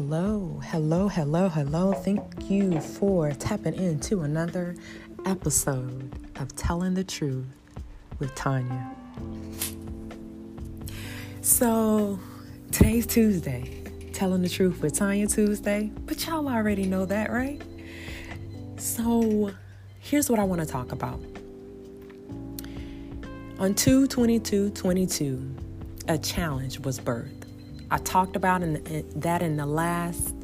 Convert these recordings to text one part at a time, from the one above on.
Hello, hello, hello, hello. Thank you for tapping into another episode of Telling the Truth with Tanya. So, today's Tuesday, Telling the Truth with Tanya Tuesday, but y'all already know that, right? So, here's what I want to talk about. On 2 22 22, a challenge was birthed. I talked about in, in, that in the last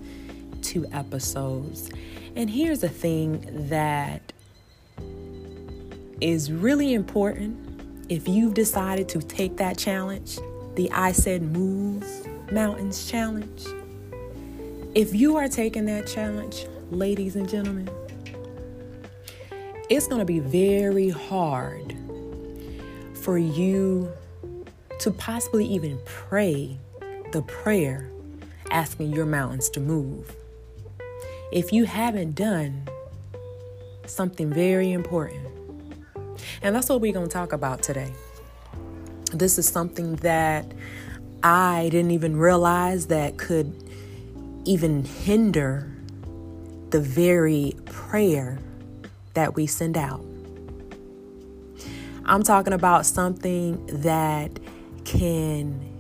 two episodes. And here's a thing that is really important if you've decided to take that challenge, the I Said Move Mountains Challenge. If you are taking that challenge, ladies and gentlemen, it's going to be very hard for you to possibly even pray the prayer asking your mountains to move. If you haven't done something very important, and that's what we're going to talk about today. This is something that I didn't even realize that could even hinder the very prayer that we send out. I'm talking about something that can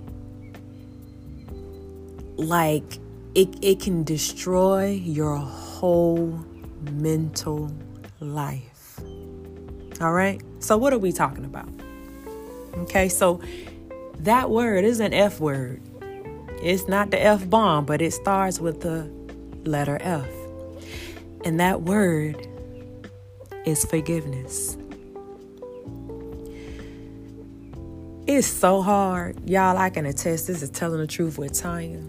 like it, it can destroy your whole mental life. All right? So, what are we talking about? Okay, so that word is an F word. It's not the F bomb, but it starts with the letter F. And that word is forgiveness. It's so hard. Y'all, I can attest. This is telling the truth with Tanya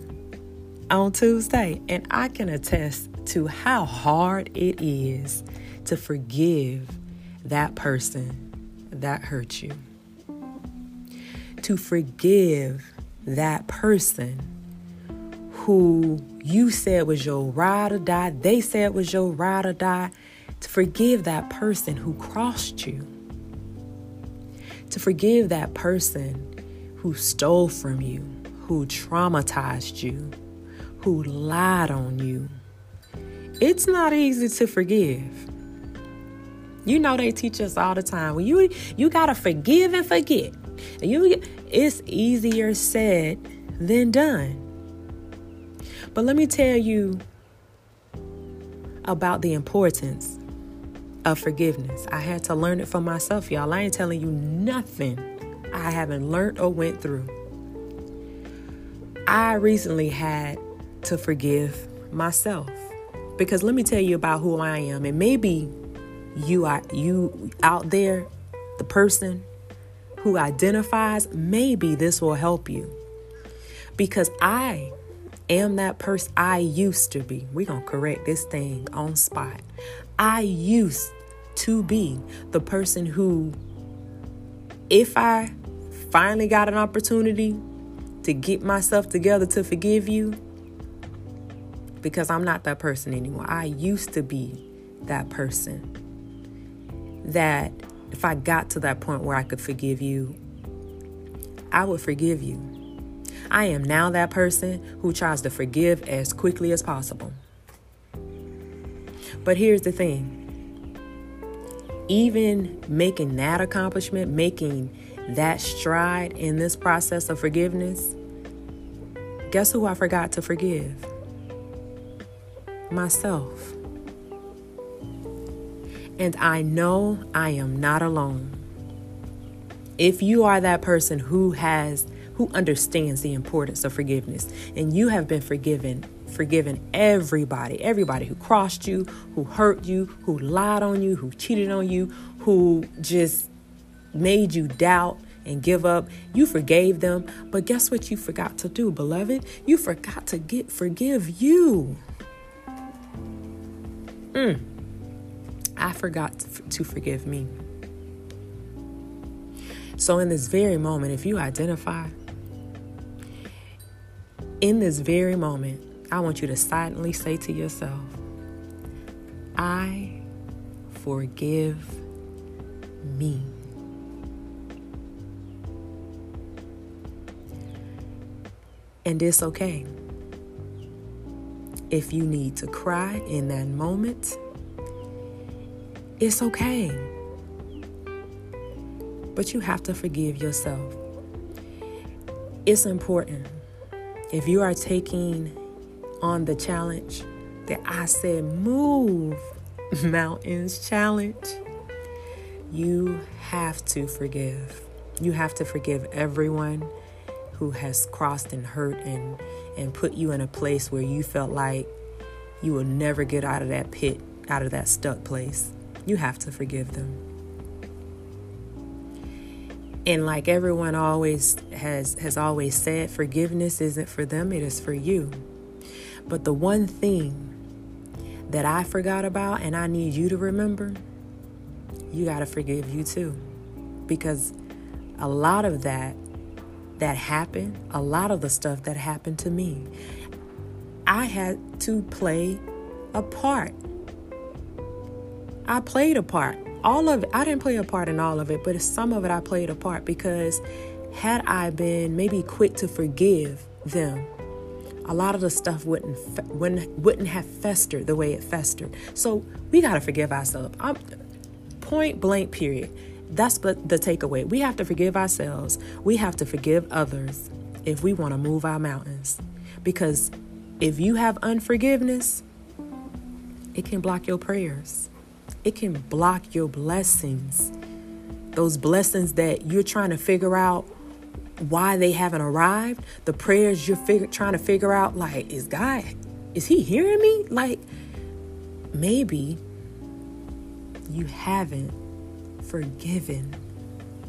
on Tuesday. And I can attest to how hard it is to forgive that person that hurt you. To forgive that person who you said was your ride or die, they said was your ride or die. To forgive that person who crossed you. To forgive that person who stole from you, who traumatized you, who lied on you. It's not easy to forgive. You know they teach us all the time. When you you gotta forgive and forget. You it's easier said than done. But let me tell you about the importance of forgiveness. I had to learn it for myself, y'all. I ain't telling you nothing I haven't learned or went through. I recently had to forgive myself. Because let me tell you about who I am. And maybe you are you out there, the person who identifies, maybe this will help you. Because I am that person I used to be. We're going to correct this thing on spot. I used to be the person who, if I finally got an opportunity to get myself together to forgive you, because I'm not that person anymore. I used to be that person that if I got to that point where I could forgive you, I would forgive you. I am now that person who tries to forgive as quickly as possible. But here's the thing even making that accomplishment, making that stride in this process of forgiveness, guess who I forgot to forgive? Myself. And I know I am not alone. If you are that person who has who understands the importance of forgiveness and you have been forgiven forgiven everybody everybody who crossed you who hurt you who lied on you who cheated on you who just made you doubt and give up you forgave them but guess what you forgot to do beloved you forgot to get forgive you Mm. I forgot to forgive me. So, in this very moment, if you identify, in this very moment, I want you to silently say to yourself, I forgive me. And it's okay. If you need to cry in that moment, it's okay. But you have to forgive yourself. It's important. If you are taking on the challenge that I said, move mountains challenge, you have to forgive. You have to forgive everyone who has crossed and hurt and and put you in a place where you felt like you will never get out of that pit, out of that stuck place. You have to forgive them. And like everyone always has has always said, forgiveness isn't for them, it is for you. But the one thing that I forgot about and I need you to remember, you got to forgive you too. Because a lot of that that happened, a lot of the stuff that happened to me, I had to play a part. I played a part. All of it, I didn't play a part in all of it, but some of it I played a part because had I been maybe quick to forgive them, a lot of the stuff wouldn't wouldn't wouldn't have festered the way it festered. So we got to forgive ourselves. I'm, point blank. Period. That's but the takeaway. We have to forgive ourselves. We have to forgive others if we want to move our mountains. Because if you have unforgiveness, it can block your prayers. It can block your blessings. Those blessings that you're trying to figure out why they haven't arrived, the prayers you're figure, trying to figure out, like, is God, is He hearing me? Like, maybe you haven't forgiven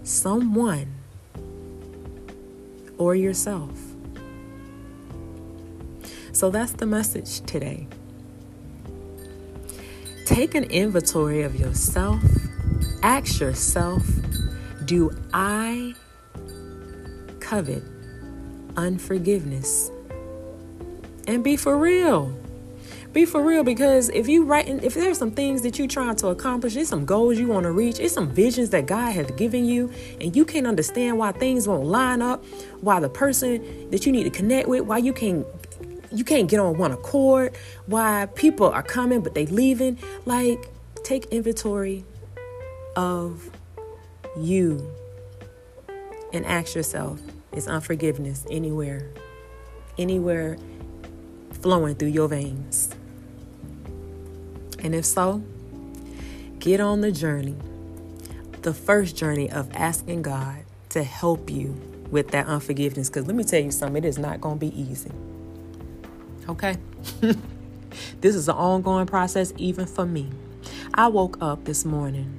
someone or yourself. So that's the message today. Take an inventory of yourself. Ask yourself Do I covet unforgiveness. And be for real. Be for real because if you writing, if there's some things that you're trying to accomplish, there's some goals you want to reach, it's some visions that God has given you, and you can't understand why things won't line up, why the person that you need to connect with, why you can't you can't get on one accord, why people are coming but they leaving. Like, take inventory of you and ask yourself is unforgiveness anywhere, anywhere flowing through your veins? And if so, get on the journey, the first journey of asking God to help you with that unforgiveness. Because let me tell you something, it is not going to be easy. Okay? this is an ongoing process, even for me. I woke up this morning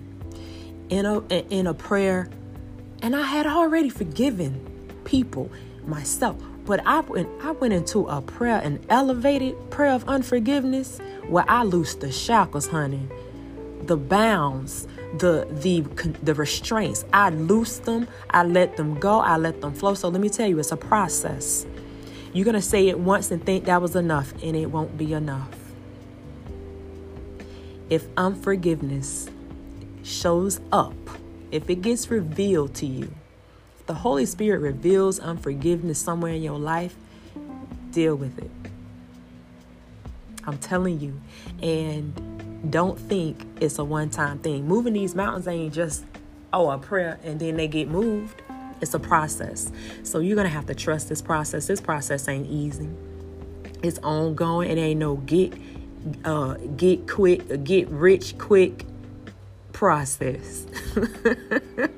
in a in a prayer, and I had already forgiven people, myself. But I went, I went into a prayer, an elevated prayer of unforgiveness, where I loosed the shackles, honey, the bounds, the the the restraints. I loosed them. I let them go. I let them flow. So let me tell you, it's a process. You're gonna say it once and think that was enough, and it won't be enough. If unforgiveness shows up, if it gets revealed to you, the Holy Spirit reveals unforgiveness somewhere in your life, deal with it. I'm telling you. And don't think it's a one time thing. Moving these mountains ain't just, oh, a prayer and then they get moved. It's a process. So you're going to have to trust this process. This process ain't easy, it's ongoing. It ain't no get, uh, get quick, get rich quick process.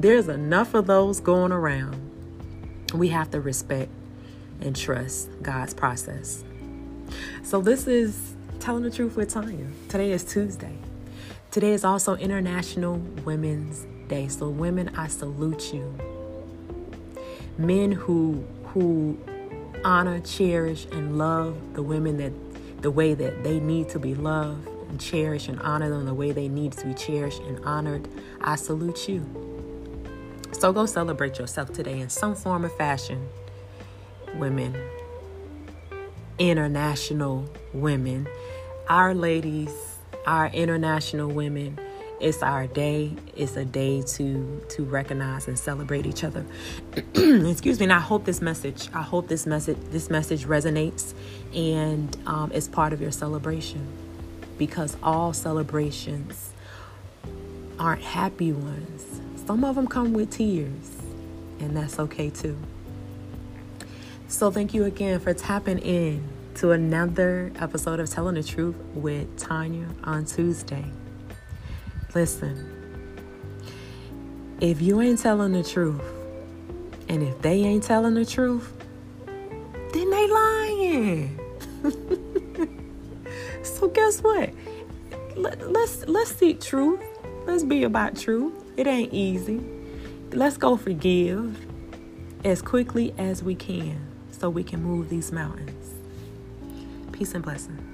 There's enough of those going around. We have to respect and trust God's process. So, this is Telling the Truth with Tanya. Today is Tuesday. Today is also International Women's Day. So, women, I salute you. Men who who honor, cherish, and love the women that the way that they need to be loved and cherished and honor them the way they need to be cherished and honored. I salute you. So go celebrate yourself today in some form or fashion. Women, international women, our ladies, our international women, it's our day. It's a day to to recognize and celebrate each other. Excuse me. And I hope this message. I hope this message. This message resonates, and um, is part of your celebration, because all celebrations aren't happy ones. Some of them come with tears, and that's okay too. So thank you again for tapping in to another episode of Telling the Truth with Tanya on Tuesday. Listen, if you ain't telling the truth, and if they ain't telling the truth, then they lying. so guess what? Let, let's let's seek truth. Let's be about truth. It ain't easy. Let's go forgive as quickly as we can so we can move these mountains. Peace and blessings.